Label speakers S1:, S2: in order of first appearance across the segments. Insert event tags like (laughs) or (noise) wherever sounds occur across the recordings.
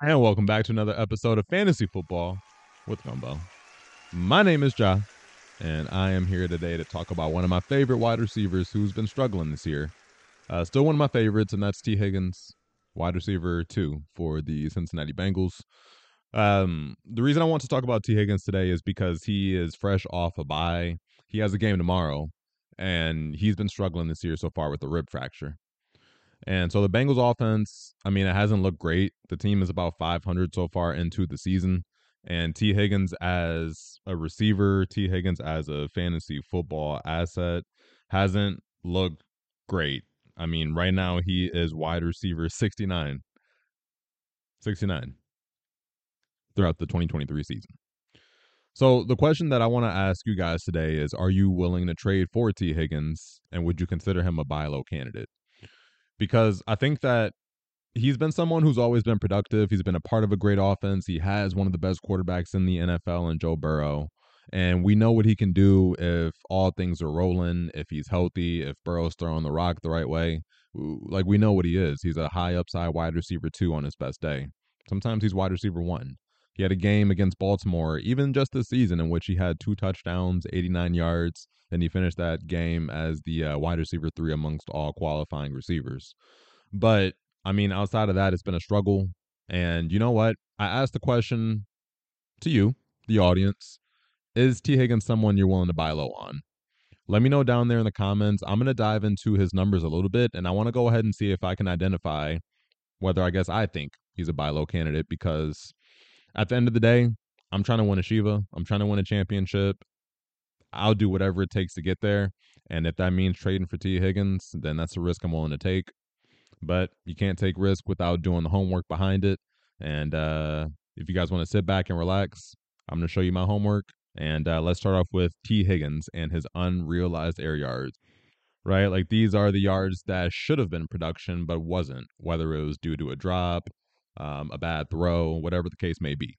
S1: And welcome back to another episode of Fantasy Football with Gumbo. My name is Jah, and I am here today to talk about one of my favorite wide receivers who's been struggling this year. Uh, still one of my favorites, and that's Tee Higgins, wide receiver two for the Cincinnati Bengals. Um, the reason I want to talk about Tee Higgins today is because he is fresh off a bye. He has a game tomorrow, and he's been struggling this year so far with a rib fracture. And so the Bengals offense, I mean, it hasn't looked great. The team is about 500 so far into the season. And Tee Higgins as a receiver, Tee Higgins as a fantasy football asset hasn't looked great. I mean, right now he is wide receiver 69. 69 throughout the 2023 season. So the question that I want to ask you guys today is are you willing to trade for Tee Higgins and would you consider him a buy low candidate? Because I think that he's been someone who's always been productive. He's been a part of a great offense. He has one of the best quarterbacks in the NFL in Joe Burrow. And we know what he can do if all things are rolling, if he's healthy, if Burrow's throwing the rock the right way. Like we know what he is. He's a high upside wide receiver two on his best day. Sometimes he's wide receiver one. He had a game against Baltimore, even just this season, in which he had two touchdowns, 89 yards, and he finished that game as the uh, wide receiver three amongst all qualifying receivers. But I mean, outside of that, it's been a struggle. And you know what? I asked the question to you, the audience Is Tee Higgins someone you're willing to buy low on? Let me know down there in the comments. I'm going to dive into his numbers a little bit, and I want to go ahead and see if I can identify whether I guess I think he's a buy low candidate because at the end of the day, I'm trying to win a Shiva. I'm trying to win a championship. I'll do whatever it takes to get there. And if that means trading for Tee Higgins, then that's a risk I'm willing to take. But you can't take risk without doing the homework behind it. And uh, if you guys want to sit back and relax, I'm going to show you my homework. And uh, let's start off with Tee Higgins and his unrealized air yards. Right? Like these are the yards that should have been production, but wasn't, whether it was due to a drop, um, a bad throw, whatever the case may be.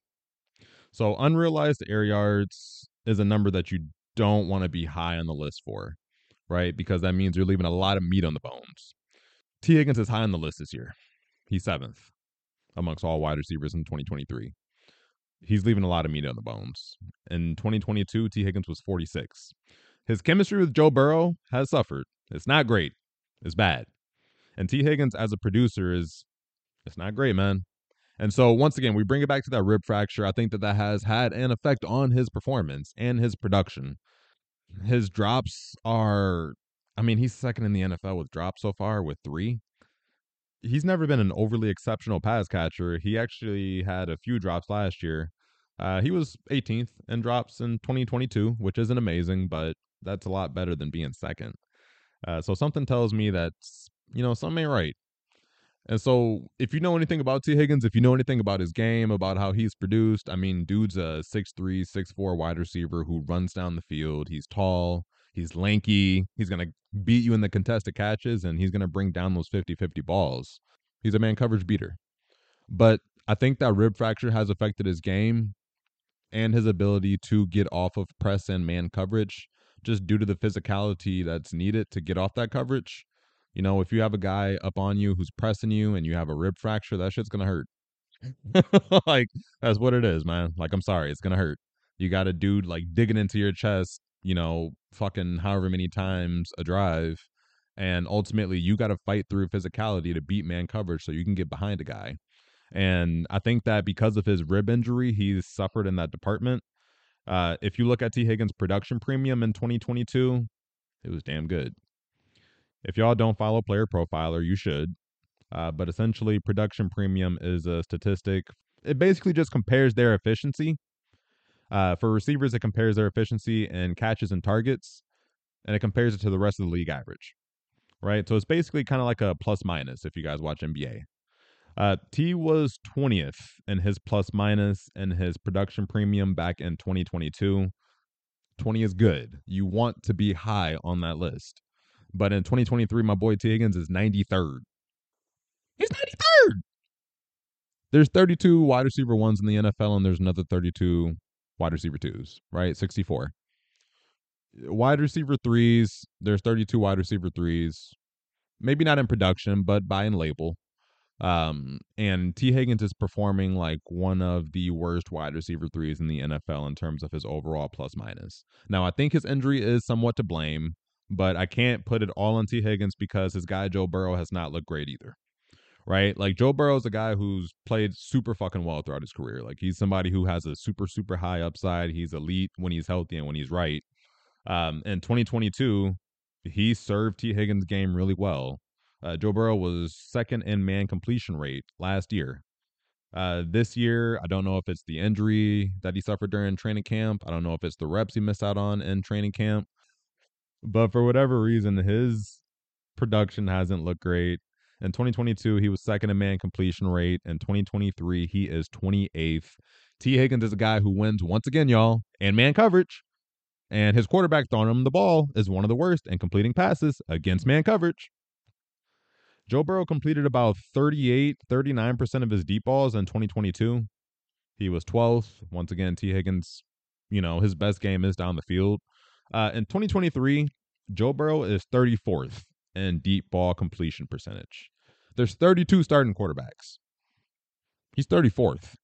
S1: So unrealized air yards is a number that you don't want to be high on the list for, right? Because that means you're leaving a lot of meat on the bones. Tee Higgins is high on the list this year. He's seventh amongst all wide receivers in 2023. He's leaving a lot of meat on the bones. In 2022, Tee Higgins was 46. His chemistry with Joe Burrow has suffered. It's not great. It's bad. And Tee Higgins as a producer is it's not great, man. And so once again, we bring it back to that rib fracture. I think that that has had an effect on his performance and his production. His drops are, I mean, he's second in the NFL with drops so far with three. He's never been an overly exceptional pass catcher. He actually had a few drops last year. Uh, he was 18th in drops in 2022, which isn't amazing, but that's a lot better than being second. Uh, so something tells me that you know something ain't right. And so, if you know anything about Tee Higgins, if you know anything about his game, about how he's produced, I mean, dude's a 6'3, 6'4 wide receiver who runs down the field. He's tall, he's lanky, he's going to beat you in the contested catches, and he's going to bring down those 50 50 balls. He's a man coverage beater. But I think that rib fracture has affected his game and his ability to get off of press and man coverage just due to the physicality that's needed to get off that coverage. You know, if you have a guy up on you who's pressing you and you have a rib fracture, that shit's gonna hurt. (laughs) like that's what it is, man. Like I'm sorry, it's gonna hurt. You got a dude like digging into your chest, you know, fucking however many times a drive, and ultimately you got to fight through physicality to beat man coverage so you can get behind a guy. And I think that because of his rib injury, he's suffered in that department. Uh, if you look at Tee Higgins' production premium in 2022, it was damn good. If y'all don't follow Player Profiler, you should. Uh, but essentially, production premium is a statistic. It basically just compares their efficiency. Uh, for receivers, it compares their efficiency in catches and targets, and it compares it to the rest of the league average. Right? So it's basically kind of like a plus minus if you guys watch NBA. Uh, T was 20th in his plus minus and his production premium back in 2022. 20 is good. You want to be high on that list. But in 2023, my boy Tee Higgins is 93rd. He's 93rd. There's 32 wide receiver ones in the NFL, and there's another 32 wide receiver twos, right? 64. Wide receiver threes, there's 32 wide receiver threes. Maybe not in production, but by and label. Um, and Tee Higgins is performing like one of the worst wide receiver threes in the NFL in terms of his overall plus minus. Now, I think his injury is somewhat to blame, but I can't put it all on Tee Higgins because his guy Joe Burrow has not looked great either. Right? Like Joe Burrow is a guy who's played super fucking well throughout his career. Like he's somebody who has a super, super high upside. He's elite when he's healthy and when he's right. Um, in 2022, he served Tee Higgins' game really well. Uh, Joe Burrow was second in man completion rate last year. Uh, this year, I don't know if it's the injury that he suffered during training camp. I don't know if it's the reps he missed out on in training camp. But for whatever reason, his production hasn't looked great. In 2022, he was second in man completion rate. In 2023, he is 28th. Tee Higgins is a guy who wins once again, y'all, and man coverage. And his quarterback throwing him the ball is one of the worst in completing passes against man coverage. Joe Burrow completed about 38, 39% of his deep balls in 2022. He was 12th. Once again, Tee Higgins, you know, his best game is down the field. Uh, in 2023, Joe Burrow is 34th in deep ball completion percentage. There's 32 starting quarterbacks. He's 34th.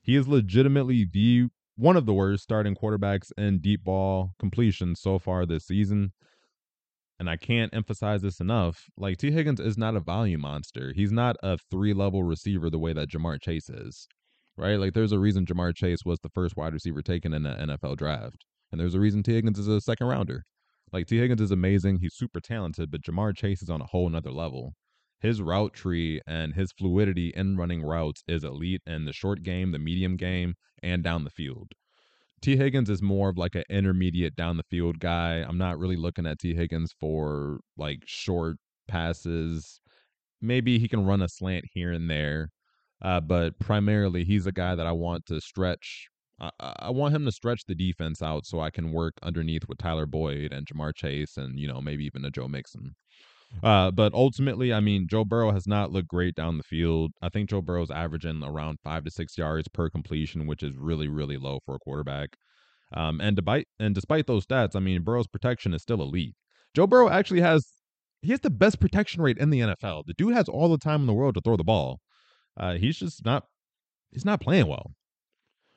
S1: He is legitimately the one of the worst starting quarterbacks in deep ball completion so far this season. And I can't emphasize this enough. Like Tee Higgins is not a volume monster. He's not a three level receiver the way that Ja'Marr Chase is. Right? Like there's a reason Ja'Marr Chase was the first wide receiver taken in the NFL draft. And there's a reason Tee Higgins is a second rounder. Like Tee Higgins is amazing. He's super talented, but Ja'Marr Chase is on a whole nother level. His route tree and his fluidity in running routes is elite in the short game, the medium game, and down the field. Tee Higgins is more of like an intermediate down the field guy. I'm not really looking at Tee Higgins for like short passes. Maybe he can run a slant here and there, uh, but primarily he's a guy that I want to stretch. I, I want him to stretch the defense out so I can work underneath with Tyler Boyd and Ja'Marr Chase and you know maybe even a Joe Mixon. Uh, but ultimately, I mean, Joe Burrow has not looked great down the field. I think Joe Burrow's averaging around five to six yards per completion, which is really, really low for a quarterback. Um, and despite and despite those stats, I mean, Burrow's protection is still elite. Joe Burrow actually has he has the best protection rate in the NFL. The dude has all the time in the world to throw the ball. Uh, he's just not he's not playing well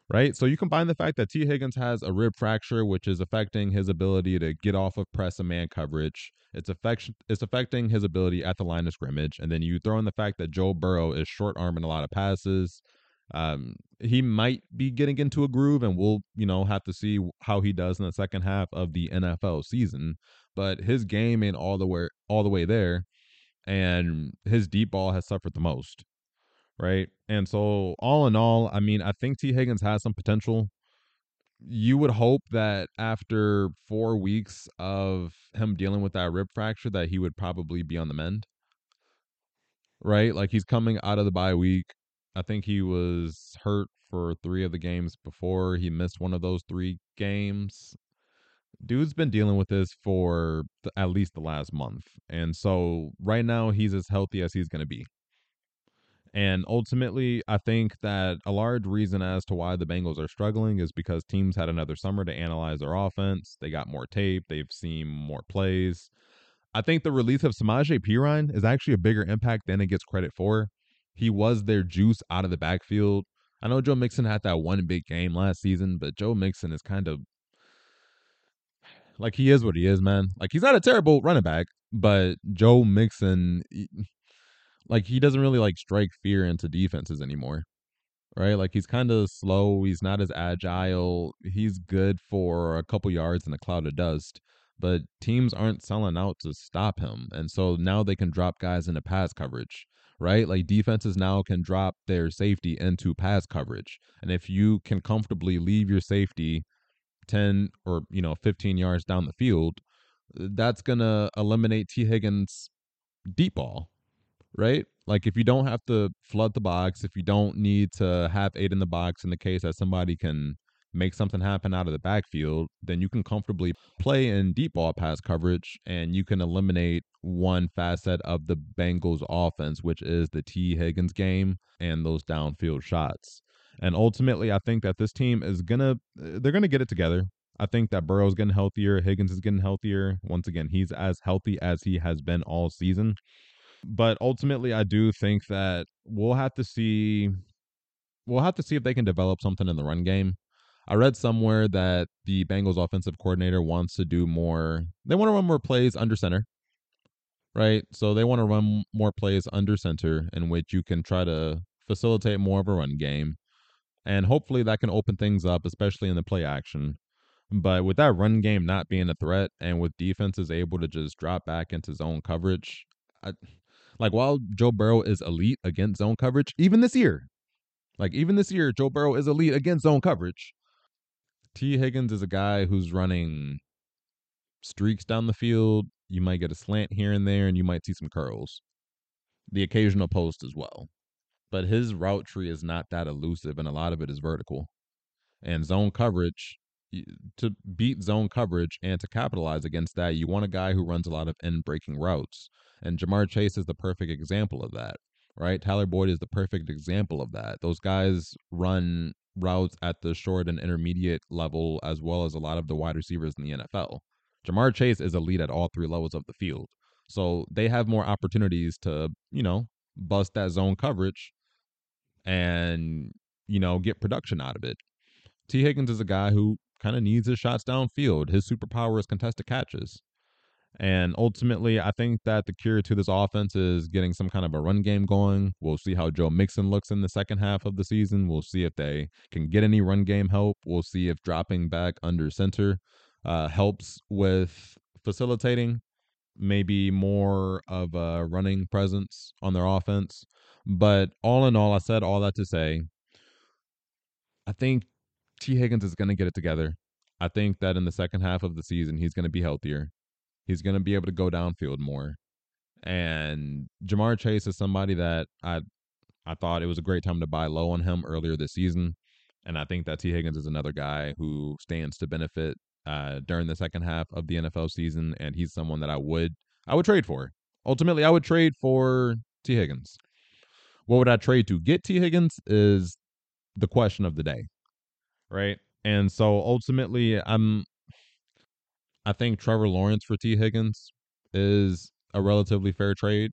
S1: right? So you combine the fact that Tee Higgins has a rib fracture, which is affecting his ability to get off of press and man coverage. It's affect it's affecting his ability at the line of scrimmage, and then you throw in the fact that Joe Burrow is short arming a lot of passes. Um, he might be getting into a groove, and we'll you know have to see how he does in the second half of the NFL season. But his game ain't all the way all the way there, and his deep ball has suffered the most right? And so, all in all, I mean, I think Tee Higgins has some potential. You would hope that after four weeks of him dealing with that rib fracture, that he would probably be on the mend, right? Like he's coming out of the bye week. I think he was hurt for three of the games before. He missed one of those three games. Dude's been dealing with this for the, at least the last month. And so right now he's as healthy as he's going to be. And ultimately, I think that a large reason as to why the Bengals are struggling is because teams had another summer to analyze their offense. They got more tape, they've seen more plays. I think the release of Samaje Perine is actually a bigger impact than it gets credit for. He was their juice out of the backfield. I know Joe Mixon had that one big game last season, but Joe Mixon is kind of (sighs) like he is what he is, man. Like he's not a terrible running back, but Joe Mixon like he doesn't really like strike fear into defenses anymore. Right? Like he's kind of slow, he's not as agile. He's good for a couple yards in a cloud of dust, but teams aren't selling out to stop him. And so now they can drop guys into pass coverage right? Like defenses now can drop their safety into pass coverage. And if you can comfortably leave your safety 10 or, you know, 15 yards down the field, that's going to eliminate Tee Higgins' deep ball, right? Like if you don't have to flood the box, if you don't need to have eight in the box in the case that somebody can make something happen out of the backfield, then you can comfortably play in deep ball pass coverage and you can eliminate one facet of the Bengals offense, which is the Tee Higgins game and those downfield shots. And ultimately, I think that this team is gonna uh, they're gonna get it together. I think that Burrow's getting healthier, Higgins is getting healthier. Once again, he's as healthy as he has been all season. But ultimately, I do think that we'll have to see. We'll have to see if they can develop something in the run game. I read somewhere that the Bengals offensive coordinator wants to do more. They want to run more plays under center, right? So they want to run more plays under center in which you can try to facilitate more of a run game. And hopefully that can open things up, especially in the play action. But with that run game not being a threat and with defenses able to just drop back into zone coverage, I, like while Joe Burrow is elite against zone coverage, even this year, like even this year, Joe Burrow is elite against zone coverage. Tee Higgins is a guy who's running streaks down the field. You might get a slant here and there, and you might see some curls, the occasional post as well. But his route tree is not that elusive, and a lot of it is vertical. And zone coverage, to beat zone coverage and to capitalize against that, you want a guy who runs a lot of end breaking routes. And Ja'Marr Chase is the perfect example of that, right? Tyler Boyd is the perfect example of that. Those guys run routes at the short and intermediate level, as well as a lot of the wide receivers in the NFL. Ja'Marr Chase is elite at all three levels of the field. So they have more opportunities to, you know, bust that zone coverage and, you know, get production out of it. Tee Higgins is a guy who kind of needs his shots downfield. His superpower is contested catches. And ultimately, I think that the cure to this offense is getting some kind of a run game going. We'll see how Joe Mixon looks in the second half of the season. We'll see if they can get any run game help. We'll see if dropping back under center uh, helps with facilitating maybe more of a running presence on their offense. But all in all, I said all that to say, I think Tee Higgins is going to get it together. I think that in the second half of the season, he's going to be healthier. He's going to be able to go downfield more. And Ja'Marr Chase is somebody that I I thought it was a great time to buy low on him earlier this season. And I think that Tee Higgins is another guy who stands to benefit uh, during the second half of the NFL season, and he's someone that I would I would trade for. Ultimately, I would trade for Tee Higgins. What would I trade to get Tee Higgins is the question of the day, right? And so ultimately, I'm I think Trevor Lawrence for Tee Higgins is a relatively fair trade,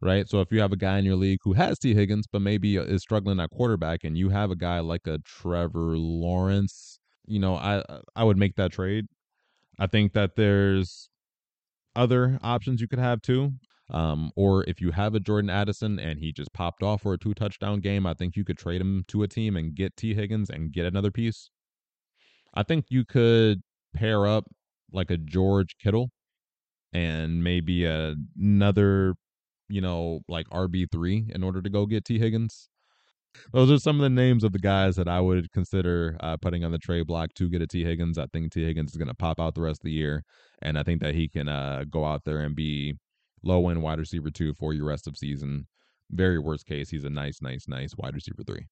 S1: right? So if you have a guy in your league who has Tee Higgins, but maybe uh, is struggling at quarterback, and you have a guy like a Trevor Lawrence, you know, I uh, I would make that trade. I think that there's other options you could have too. Um, or if you have a Jordan Addison and he just popped off for a two touchdown game, I think you could trade him to a team and get Tee Higgins and get another piece. I think you could pair up like a George Kittle and maybe a, another, you know, like RB3 in order to go get Tee Higgins. Those are some of the names of the guys that I would consider uh, putting on the trade block to get a Tee Higgins. I think Tee Higgins is going to pop out the rest of the year, and I think that he can uh, go out there and be low end wide receiver two for your rest of season. Very worst case, he's a nice, nice, nice wide receiver three.